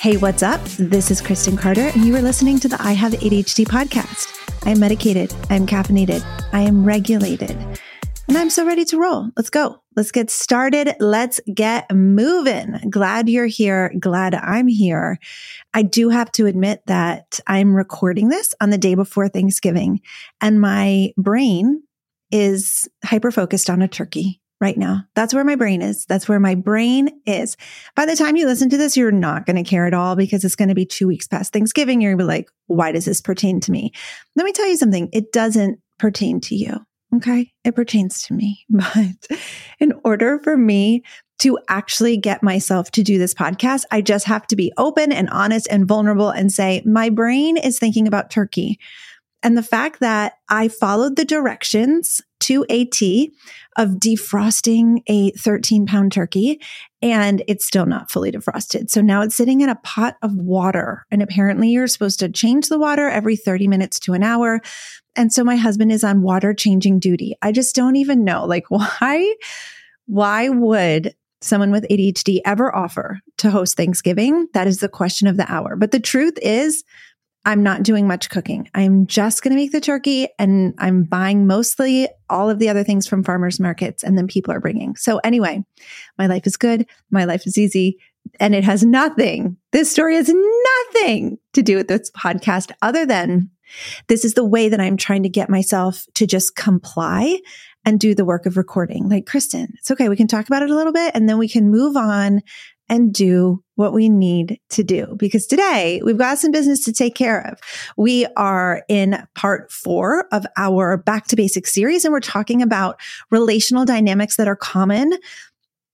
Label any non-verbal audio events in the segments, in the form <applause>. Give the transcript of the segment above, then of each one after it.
Hey, what's up? This is Kristen Carter, and you are listening to the I Have ADHD podcast. I am medicated, I am caffeinated, I am regulated, and I'm so ready to roll. Let's go. Let's get started. Let's get moving. Glad you're here. Glad I'm here. I do have to admit that I'm recording this on the day before Thanksgiving, and my brain is hyper focused on a turkey right now. That's where my brain is. That's where my brain is. By the time you listen to this, you're not going to care at all because it's going to be two weeks past Thanksgiving. You're going to be like, why does this pertain to me? Let me tell you something. It doesn't pertain to you. Okay. It pertains to me. <laughs> But in order for me to actually get myself to do this podcast, I just have to be open and honest and vulnerable and say, my brain is thinking about turkey. And the fact that I followed the directions to a T of defrosting a 13 pound turkey and it's still not fully defrosted. So now it's sitting in a pot of water. And apparently you're supposed to change the water every 30 minutes to an hour. And so my husband is on water changing duty. I just don't even know like <laughs> why, why would someone with ADHD ever offer to host Thanksgiving? That is the question of the hour. But the truth is, I'm not doing much cooking. I'm just going to make the turkey and I'm buying mostly all of the other things from farmers markets and then people are bringing. So anyway, my life is good. My life is easy and it has nothing. This story has nothing to do with this podcast other than this is the way that I'm trying to get myself to just comply and do the work of recording. Like, Kristen, it's okay. We can talk about it a little bit and then we can move on and do what we need to do. Because today we've got some business to take care of. We are in part four of our back to basics series, and we're talking about relational dynamics that are common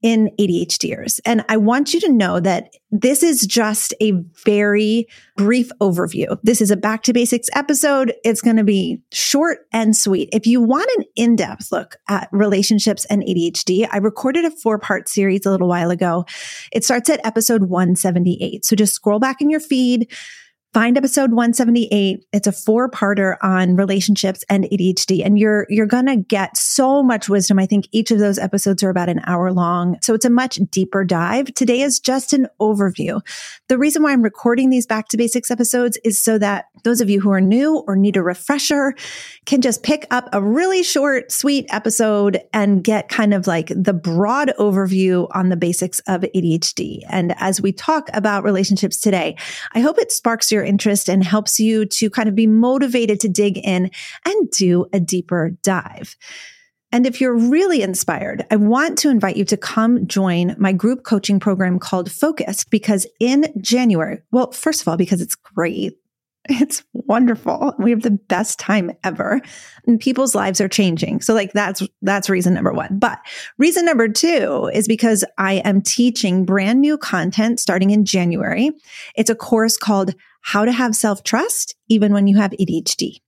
in ADHDers. And I want you to know that this is just a very brief overview. This is a back to basics episode. It's going to be short and sweet. If you want an in depth look at relationships and ADHD, I recorded a four part series a little while ago. It starts at episode 178. So just scroll back in your feed find episode 178. It's a four parter on relationships and ADHD. And you're, you're going to get so much wisdom. I think each of those episodes are about an hour long. So it's a much deeper dive. Today is just an overview. The reason why I'm recording these back to basics episodes is so that those of you who are new or need a refresher can just pick up a really short, sweet episode and get kind of like the broad overview on the basics of ADHD. And as we talk about relationships today, I hope it sparks your interest and helps you to kind of be motivated to dig in and do a deeper dive. And if you're really inspired, I want to invite you to come join my group coaching program called Focused because in January, well, first of all, because it's great. It's wonderful. We have the best time ever and people's lives are changing. So like that's, that's reason number one. But reason number two is because I am teaching brand new content starting in January. It's a course called how to have self trust even when you have ADHD.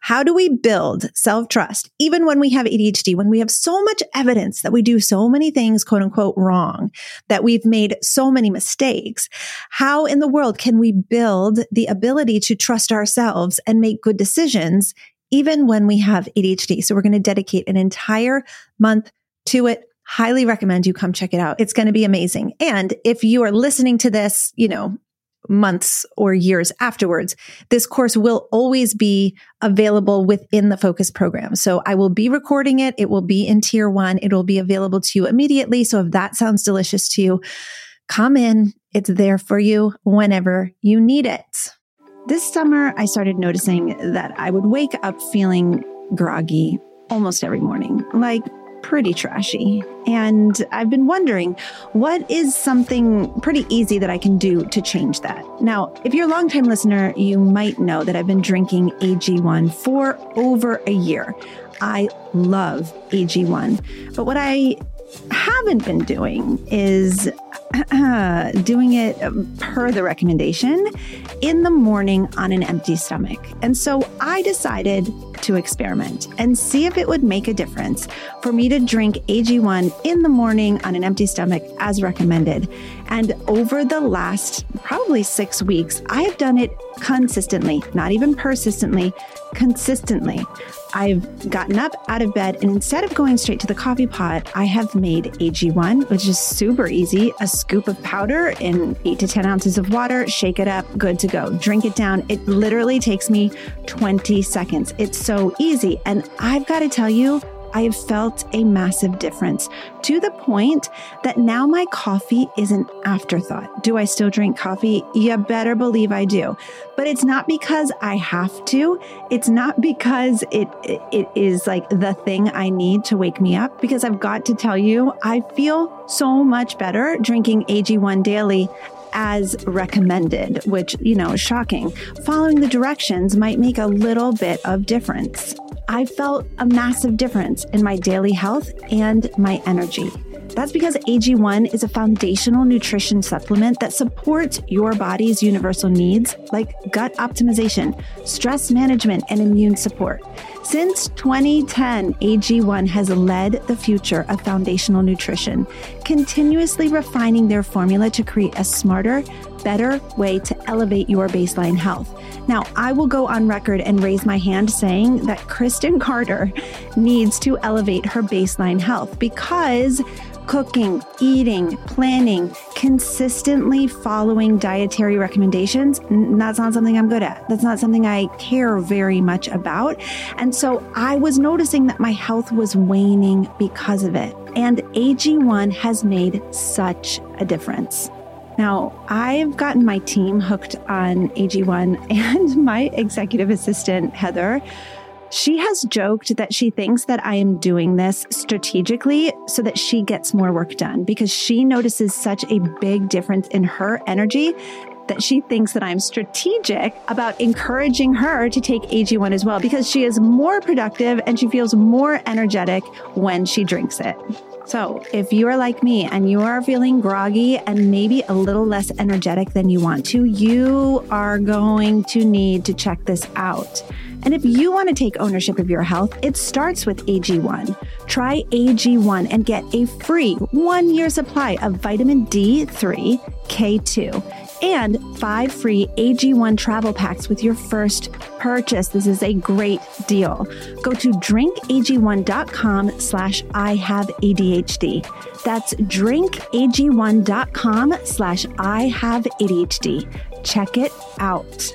How do we build self trust even when we have ADHD, when we have so much evidence that we do so many things, quote unquote, wrong, that we've made so many mistakes? How in the world can we build the ability to trust ourselves and make good decisions even when we have ADHD? So we're going to dedicate an entire month to it highly recommend you come check it out. It's going to be amazing. And if you are listening to this, you know, months or years afterwards, this course will always be available within the focus program. So I will be recording it. It will be in tier one. It will be available to you immediately. So if that sounds delicious to you, come in. It's there for you whenever you need it. This summer, I started noticing that I would wake up feeling groggy almost every morning. Like pretty trashy. And I've been wondering what is something pretty easy that I can do to change that? Now, if you're a longtime listener, you might know that I've been drinking AG1 for over a year. I love AG1. But what I haven't been doing is <clears throat> doing it per the recommendation in the morning on an empty stomach. And so I decided to experiment and see if it would make a difference for me to drink AG1 in the morning on an empty stomach as recommended. And over the last probably six weeks, I have done it consistently, not even persistently, consistently. I've gotten up out of bed and instead of going straight to the coffee pot, I have made AG1, which is super easy. A scoop of powder in eight to 10 ounces of water, shake it up, good to go. Drink it down. It literally takes me 20 seconds. It's so easy. And I've got to tell you, I have felt a massive difference to the point that now my coffee is an afterthought. Do I still drink coffee? You better believe I do. But it's not because I have to. It's not because it, it, is like the thing I need to wake me up because I've got to tell you, I feel so much better drinking AG1 daily as recommended, which, you know, is shocking. Following the directions might make a little bit of difference. I felt a massive difference in my daily health and my energy. That's because AG1 is a foundational nutrition supplement that supports your body's universal needs like gut optimization, stress management, and immune support. Since 2010, AG1 has led the future of foundational nutrition, continuously refining their formula to create a smarter, better way to elevate your baseline health. Now, I will go on record and raise my hand saying that Kristen Carter <laughs> needs to elevate her baseline health because cooking, eating, planning, consistently following dietary recommendations, that's not something I'm good at. That's not something I care very much about. And so I was noticing that my health was waning because of it. And AG1 has made such a difference. Now, I've gotten my team hooked on AG1 <laughs> and my executive assistant, Heather she has joked that she thinks that I am doing this strategically so that she gets more work done because she notices such a big difference in her energy that she thinks that I'm strategic about encouraging her to take AG1 as well because she is more productive and she feels more energetic when she drinks it. So, if you are like me and you are feeling groggy and maybe a little less energetic than you want to, you are going to need to check this out. And if you want to take ownership of your health, it starts with AG1. Try AG1 and get a free one year supply of vitamin D3, K2 and five free AG1 travel packs with your first purchase. This is a great deal. Go to drinkag1.com slash I have ADHD. That's drinkag1.com slash I have ADHD. Check it out.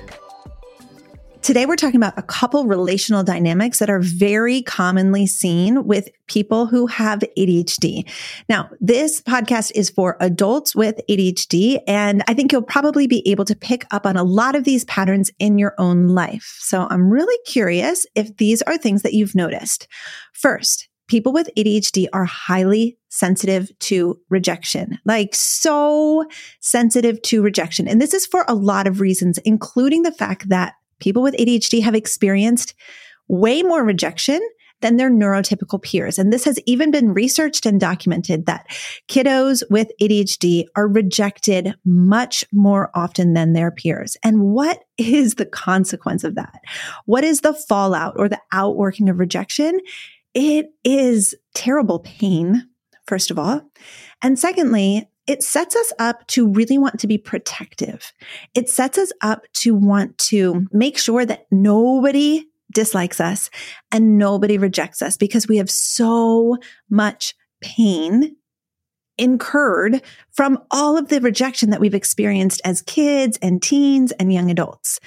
Today, we're talking about a couple relational dynamics that are very commonly seen with people who have ADHD. Now, this podcast is for adults with ADHD, and I think you'll probably be able to pick up on a lot of these patterns in your own life. So I'm really curious if these are things that you've noticed. First, people with ADHD are highly sensitive to rejection, like so sensitive to rejection. And this is for a lot of reasons, including the fact that people with ADHD have experienced way more rejection than their neurotypical peers. And this has even been researched and documented that kiddos with ADHD are rejected much more often than their peers. And what is the consequence of that? What is the fallout or the outworking of rejection? It is terrible pain, first of all. And secondly, it sets us up to really want to be protective. It sets us up to want to make sure that nobody dislikes us and nobody rejects us because we have so much pain incurred from all of the rejection that we've experienced as kids and teens and young adults.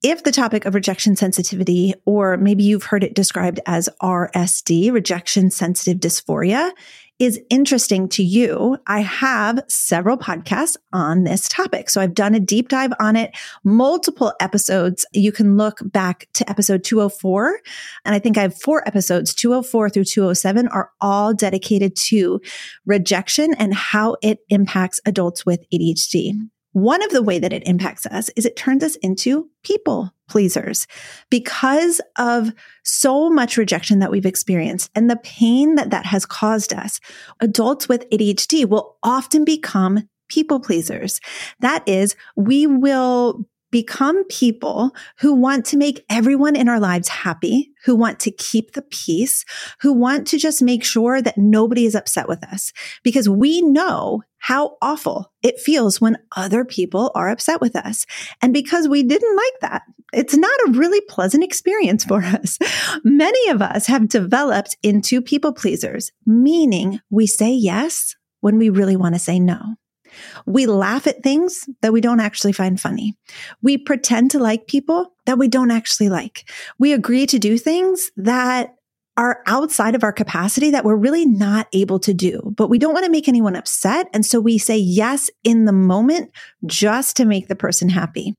If the topic of rejection sensitivity, or maybe you've heard it described as RSD, rejection sensitive dysphoria, is interesting to you, I have several podcasts on this topic. So I've done a deep dive on it, multiple episodes. You can look back to episode 204. And I think I have four episodes, 204 through 207 are all dedicated to rejection and how it impacts adults with ADHD. One of the way that it impacts us is it turns us into people pleasers because of so much rejection that we've experienced and the pain that that has caused us. Adults with ADHD will often become people pleasers. That is, we will become people who want to make everyone in our lives happy, who want to keep the peace, who want to just make sure that nobody is upset with us because we know how awful it feels when other people are upset with us. And because we didn't like that, it's not a really pleasant experience for us. Many of us have developed into people pleasers, meaning we say yes when we really want to say no. We laugh at things that we don't actually find funny. We pretend to like people that we don't actually like. We agree to do things that are outside of our capacity that we're really not able to do, but we don't want to make anyone upset. And so we say yes in the moment just to make the person happy.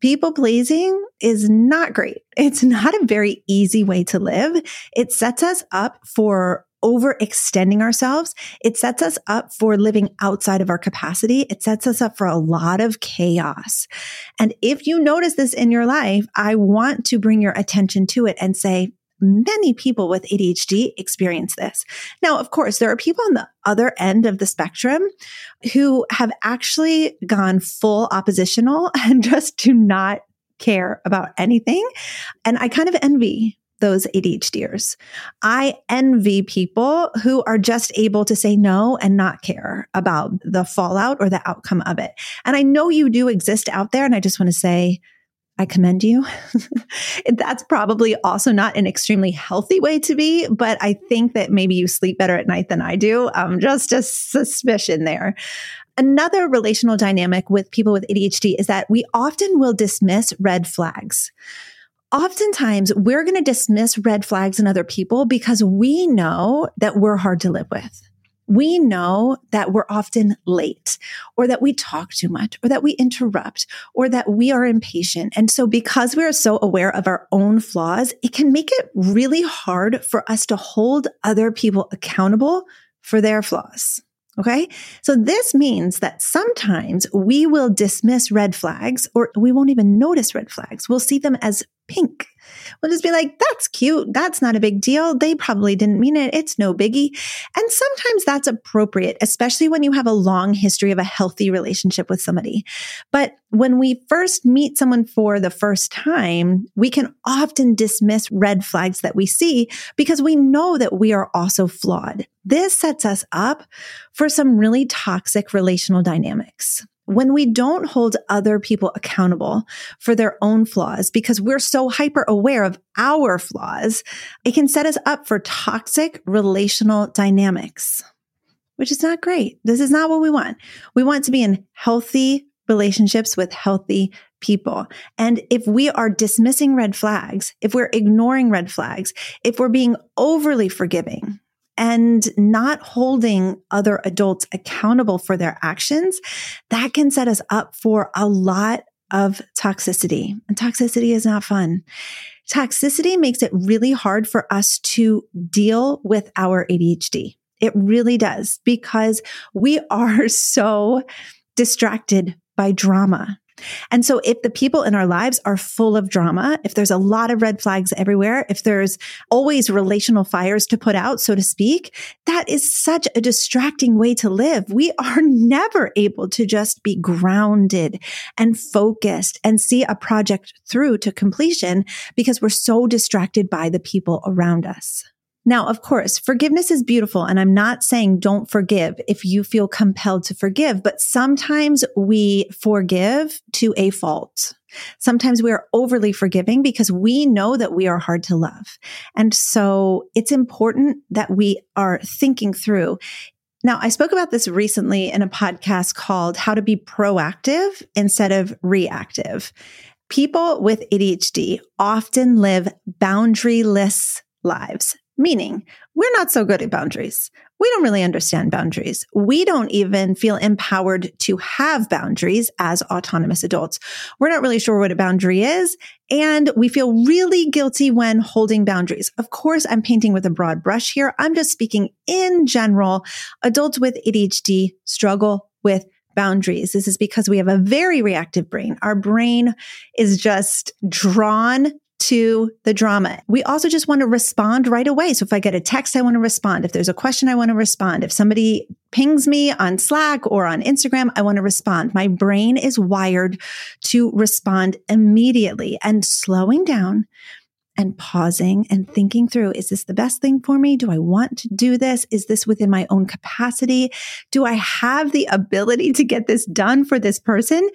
People pleasing is not great. It's not a very easy way to live. It sets us up for overextending ourselves, it sets us up for living outside of our capacity. It sets us up for a lot of chaos. And if you notice this in your life, I want to bring your attention to it and say, many people with ADHD experience this. Now, of course, there are people on the other end of the spectrum who have actually gone full oppositional <laughs> and just do not care about anything. And I kind of envy those ADHDers. I envy people who are just able to say no and not care about the fallout or the outcome of it. And I know you do exist out there. And I just want to say, I commend you. <laughs> That's probably also not an extremely healthy way to be, but I think that maybe you sleep better at night than I do. Um, just a suspicion there. Another relational dynamic with people with ADHD is that we often will dismiss red flags oftentimes we're going to dismiss red flags in other people because we know that we're hard to live with. We know that we're often late or that we talk too much or that we interrupt or that we are impatient. And so because we're so aware of our own flaws, it can make it really hard for us to hold other people accountable for their flaws. Okay. So this means that sometimes we will dismiss red flags or we won't even notice red flags. We'll see them as pink. We'll just be like, that's cute. That's not a big deal. They probably didn't mean it. It's no biggie. And sometimes that's appropriate, especially when you have a long history of a healthy relationship with somebody. But when we first meet someone for the first time, we can often dismiss red flags that we see because we know that we are also flawed. This sets us up for some really toxic relational dynamics when we don't hold other people accountable for their own flaws because we're so hyper aware of our flaws, it can set us up for toxic relational dynamics, which is not great. This is not what we want. We want to be in healthy relationships with healthy people. And if we are dismissing red flags, if we're ignoring red flags, if we're being overly forgiving, and not holding other adults accountable for their actions, that can set us up for a lot of toxicity. And toxicity is not fun. Toxicity makes it really hard for us to deal with our ADHD. It really does because we are <laughs> so distracted by drama. And so if the people in our lives are full of drama, if there's a lot of red flags everywhere, if there's always relational fires to put out, so to speak, that is such a distracting way to live. We are <laughs> never able to just be grounded and focused and see a project through to completion because we're so distracted by the people around us. Now, of course, forgiveness is beautiful. And I'm not saying don't forgive if you feel compelled to forgive, but sometimes we forgive to a fault. Sometimes we are overly forgiving because we know that we are hard to love. And so it's important that we are thinking through. Now, I spoke about this recently in a podcast called How to Be Proactive Instead of Reactive. People with ADHD often live boundaryless lives. Meaning, we're not so good at boundaries. We don't really understand boundaries. We don't even feel empowered to have boundaries as autonomous adults. We're not really sure what a boundary is. And we feel really guilty when holding boundaries. Of course, I'm painting with a broad brush here. I'm just speaking in general. Adults with ADHD struggle with boundaries. This is because we have a very reactive brain. Our brain is just drawn to the drama. We also just want to respond right away. So if I get a text, I want to respond. If there's a question, I want to respond. If somebody pings me on Slack or on Instagram, I want to respond. My brain is wired to respond immediately and slowing down and pausing and thinking through, is this the best thing for me? Do I want to do this? Is this within my own capacity? Do I have the ability to get this done for this person?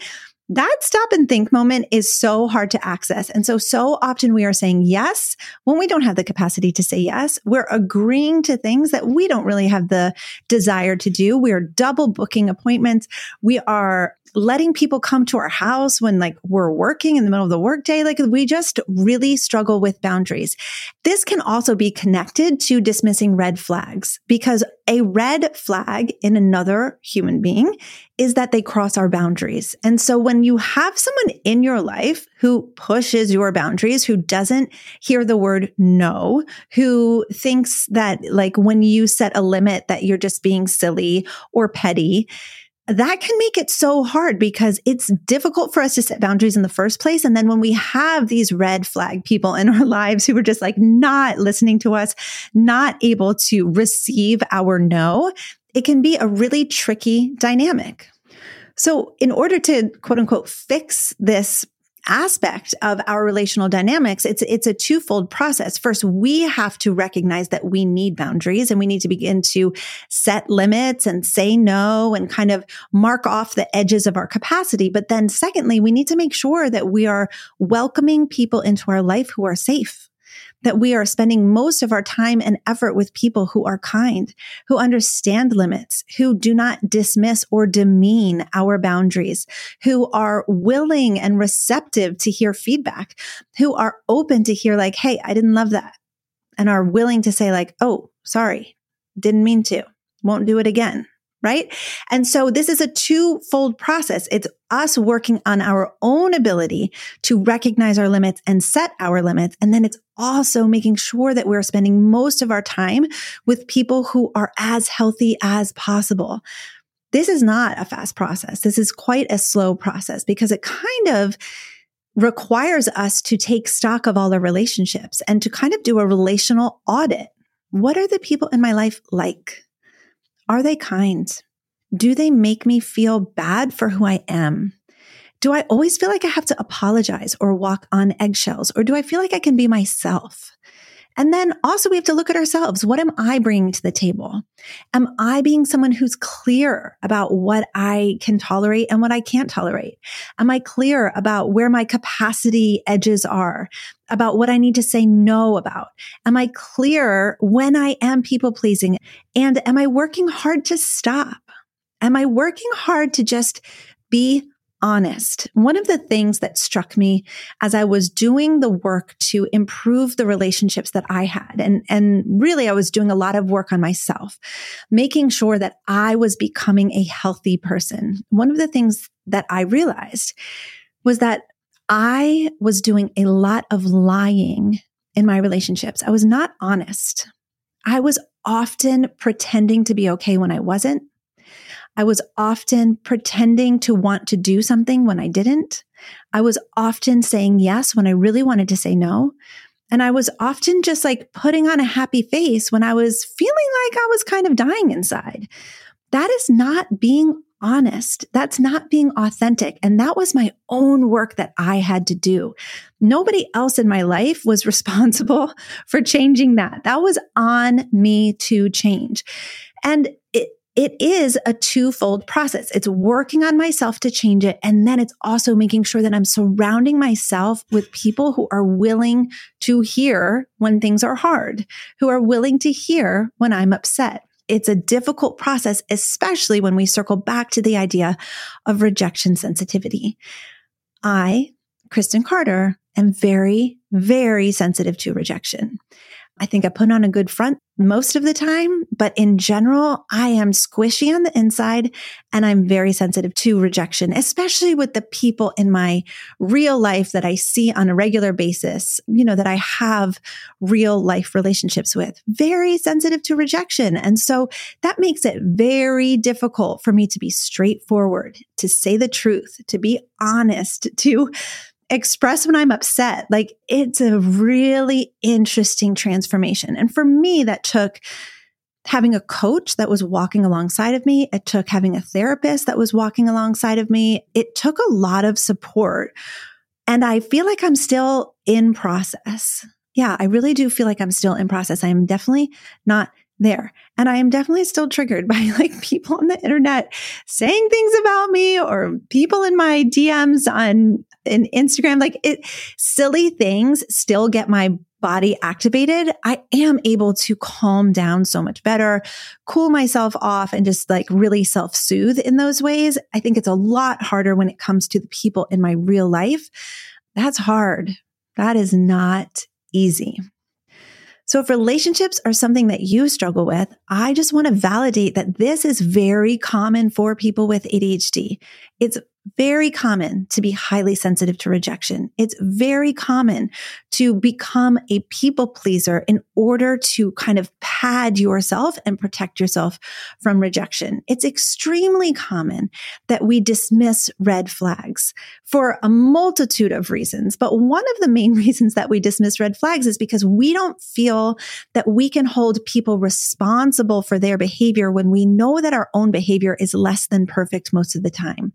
That stop and think moment is so hard to access. And so, so often we are saying yes when we don't have the capacity to say yes. We're agreeing to things that we don't really have the desire to do. We are double booking appointments. We are letting people come to our house when like we're working in the middle of the workday. Like we just really struggle with boundaries. This can also be connected to dismissing red flags because a red flag in another human being is that they cross our boundaries. And so when you have someone in your life who pushes your boundaries, who doesn't hear the word no, who thinks that like when you set a limit that you're just being silly or petty, that can make it so hard because it's difficult for us to set boundaries in the first place. And then when we have these red flag people in our <laughs> lives who are just like not listening to us, not able to receive our no, it can be a really tricky dynamic. So in order to quote unquote fix this aspect of our relational dynamics, it's, it's a twofold process. First, we have to recognize that we need boundaries and we need to begin to set limits and say no and kind of mark off the edges of our capacity. But then secondly, we need to make sure that we are welcoming people into our life who are safe that we are spending most of our time and effort with people who are kind, who understand limits, who do not dismiss or demean our boundaries, who are willing and receptive to hear feedback, who are open to hear like, Hey, I didn't love that. And are willing to say like, Oh, sorry. Didn't mean to. Won't do it again right? And so this is a two-fold process. It's us working on our own ability to recognize our limits and set our limits. And then it's also making sure that we're spending most of our time with people who are as healthy as possible. This is not a fast process. This is quite a slow process because it kind of requires us to take stock of all our relationships and to kind of do a relational audit. What are the people in my life like? Are they kind? Do they make me feel bad for who I am? Do I always feel like I have to apologize or walk on eggshells? Or do I feel like I can be myself? And then also we have to look at ourselves. What am I bringing to the table? Am I being someone who's clear about what I can tolerate and what I can't tolerate? Am I clear about where my capacity edges are? About what I need to say no about? Am I clear when I am people pleasing? And am I working hard to stop? Am I working hard to just be honest. One of the things that struck me as I was doing the work to improve the relationships that I had, and, and really I was doing a lot of work on myself, making sure that I was becoming a healthy person. One of the things that I realized was that I was doing a lot of lying in my relationships. I was not honest. I was often pretending to be okay when I wasn't. I was often pretending to want to do something when I didn't. I was often saying yes when I really wanted to say no. And I was often just like putting on a happy face when I was feeling like I was kind of dying inside. That is not being honest. That's not being authentic. And that was my own work that I had to do. Nobody else in my life was <laughs> responsible for changing that. That was on me to change. And it, it is a twofold process. It's working on myself to change it. And then it's also making sure that I'm surrounding myself with people who are willing to hear when things are hard, who are willing to hear when I'm upset. It's a difficult process, especially when we circle back to the idea of rejection sensitivity. I, Kristen Carter, am very, very sensitive to rejection. I think I put on a good front most of the time, but in general, I am squishy on the inside and I'm very sensitive to rejection, especially with the people in my real life that I see on a regular basis, you know, that I have real life relationships with. Very sensitive to rejection. And so that makes it very difficult for me to be straightforward, to say the truth, to be honest, to express when I'm upset. Like it's a really interesting transformation. And for me, that took having a coach that was walking alongside of me. It took having a therapist that was walking alongside of me. It took a lot of support. And I feel like I'm still in process. Yeah, I really do feel like I'm still in process. I am definitely not there. And I am definitely still triggered <laughs> by like people on the internet saying things about me or people in my DMs on in Instagram. Like it, silly things still get my body activated. I am able to calm down so much better, cool myself off and just like really self soothe in those ways. I think it's a lot harder when it comes to the people in my real life. That's hard. That is not easy. So if relationships are something that you struggle with, I just want to validate that this is very common for people with ADHD. It's very common to be highly sensitive to rejection. It's very common to become a people pleaser in order to kind of pad yourself and protect yourself from rejection. It's extremely common that we dismiss red flags for a multitude of reasons. But one of the main <laughs> reasons that we dismiss red flags is because we don't feel that we can hold people responsible for their behavior when we know that our own behavior is less than perfect most of the time.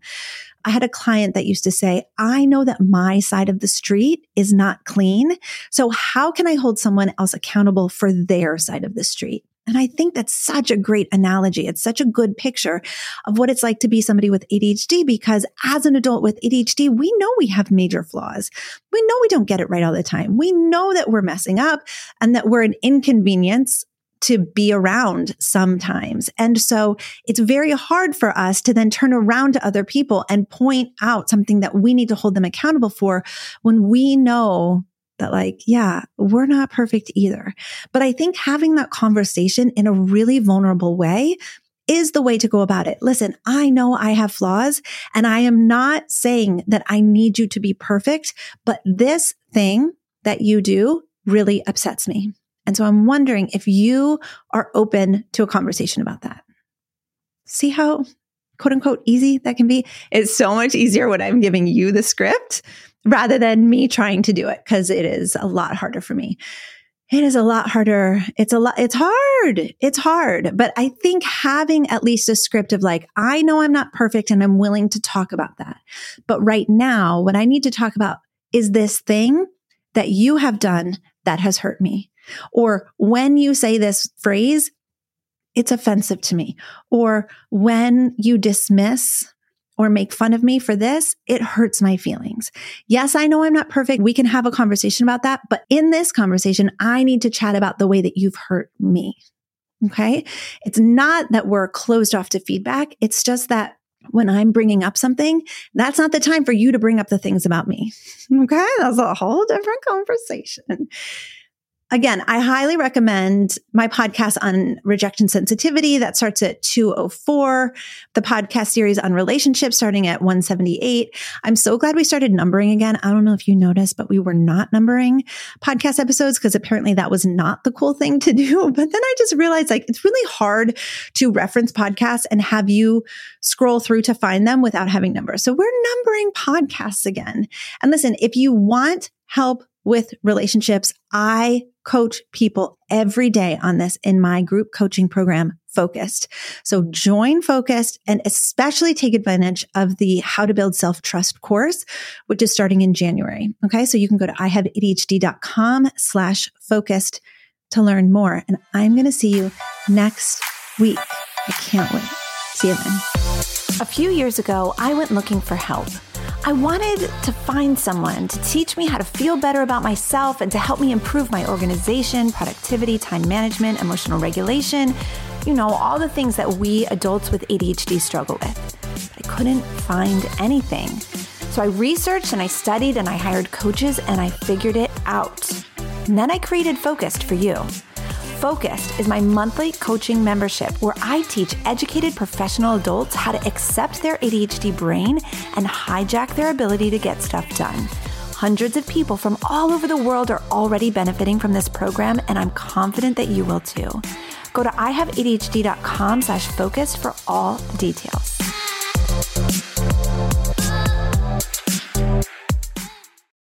I had a client that used to say, I know that my side of the street is not clean. So how can I hold someone else accountable for their side of the street? And I think that's such a great analogy. It's such a good picture of what it's like to be somebody with ADHD because as an adult with ADHD, we know we have major flaws. We know we don't get it right all the time. We know that we're messing up and that we're an inconvenience to be around sometimes. And so it's very hard for us to then turn around to other people and point out something that we need to hold them accountable for when we know that like, yeah, we're not perfect either. But I think having that conversation in a really vulnerable way is the way to go about it. Listen, I know I have flaws and I am not saying that I need you to be perfect, but this thing that you do really upsets me. And so I'm wondering if you are open to a conversation about that. See how quote unquote easy that can be? It's so much easier when I'm giving you the script rather than me trying to do it because it is a lot harder for me. It is a lot harder. It's a lot, it's hard. It's hard. But I think having at least a script of like, I know I'm not perfect and I'm willing to talk about that. But right now, what I need to talk about is this thing that you have done that has hurt me. Or when you say this phrase, it's offensive to me. Or when you dismiss or make fun of me for this, it hurts my feelings. Yes, I know I'm not perfect. We can have a conversation about that. But in this conversation, I need to chat about the way that you've hurt me. Okay. It's not that we're closed off to feedback. It's just that when I'm bringing up something, that's not the time for you to bring up the things about me. <laughs> Okay. That's a whole different conversation. Again, I highly recommend my podcast on rejection sensitivity that starts at 204, the podcast series on relationships starting at 178. I'm so glad we started numbering again. I don't know if you noticed, but we were not numbering podcast episodes because apparently that was not the cool thing to do. <laughs> But then I just realized like it's really hard to reference podcasts and have you scroll through to find them without having numbers. So we're numbering podcasts again. And listen, if you want help with relationships, I coach people every day on this in my group coaching program, Focused. So join Focused and especially take advantage of the How to Build Self Trust course, which is starting in January. Okay. So you can go to ihaveadhd.com slash focused to learn more. And I'm going to see you next week. I can't wait. See you then. A few years ago, I went looking for help. I wanted to find someone to teach me how to feel better about myself and to help me improve my organization, productivity, time management, emotional regulation, you know, all the things that we adults with ADHD struggle with. But I couldn't find anything. So I researched and I studied and I hired coaches and I figured it out. And then I created Focused for you. Focused is my monthly coaching membership where I teach educated professional adults how to accept their ADHD brain and hijack their ability to get stuff done. Hundreds of people from all over the world are already benefiting from this program, and I'm confident that you will too. Go to ihaveadhd.com slash focused for all the details.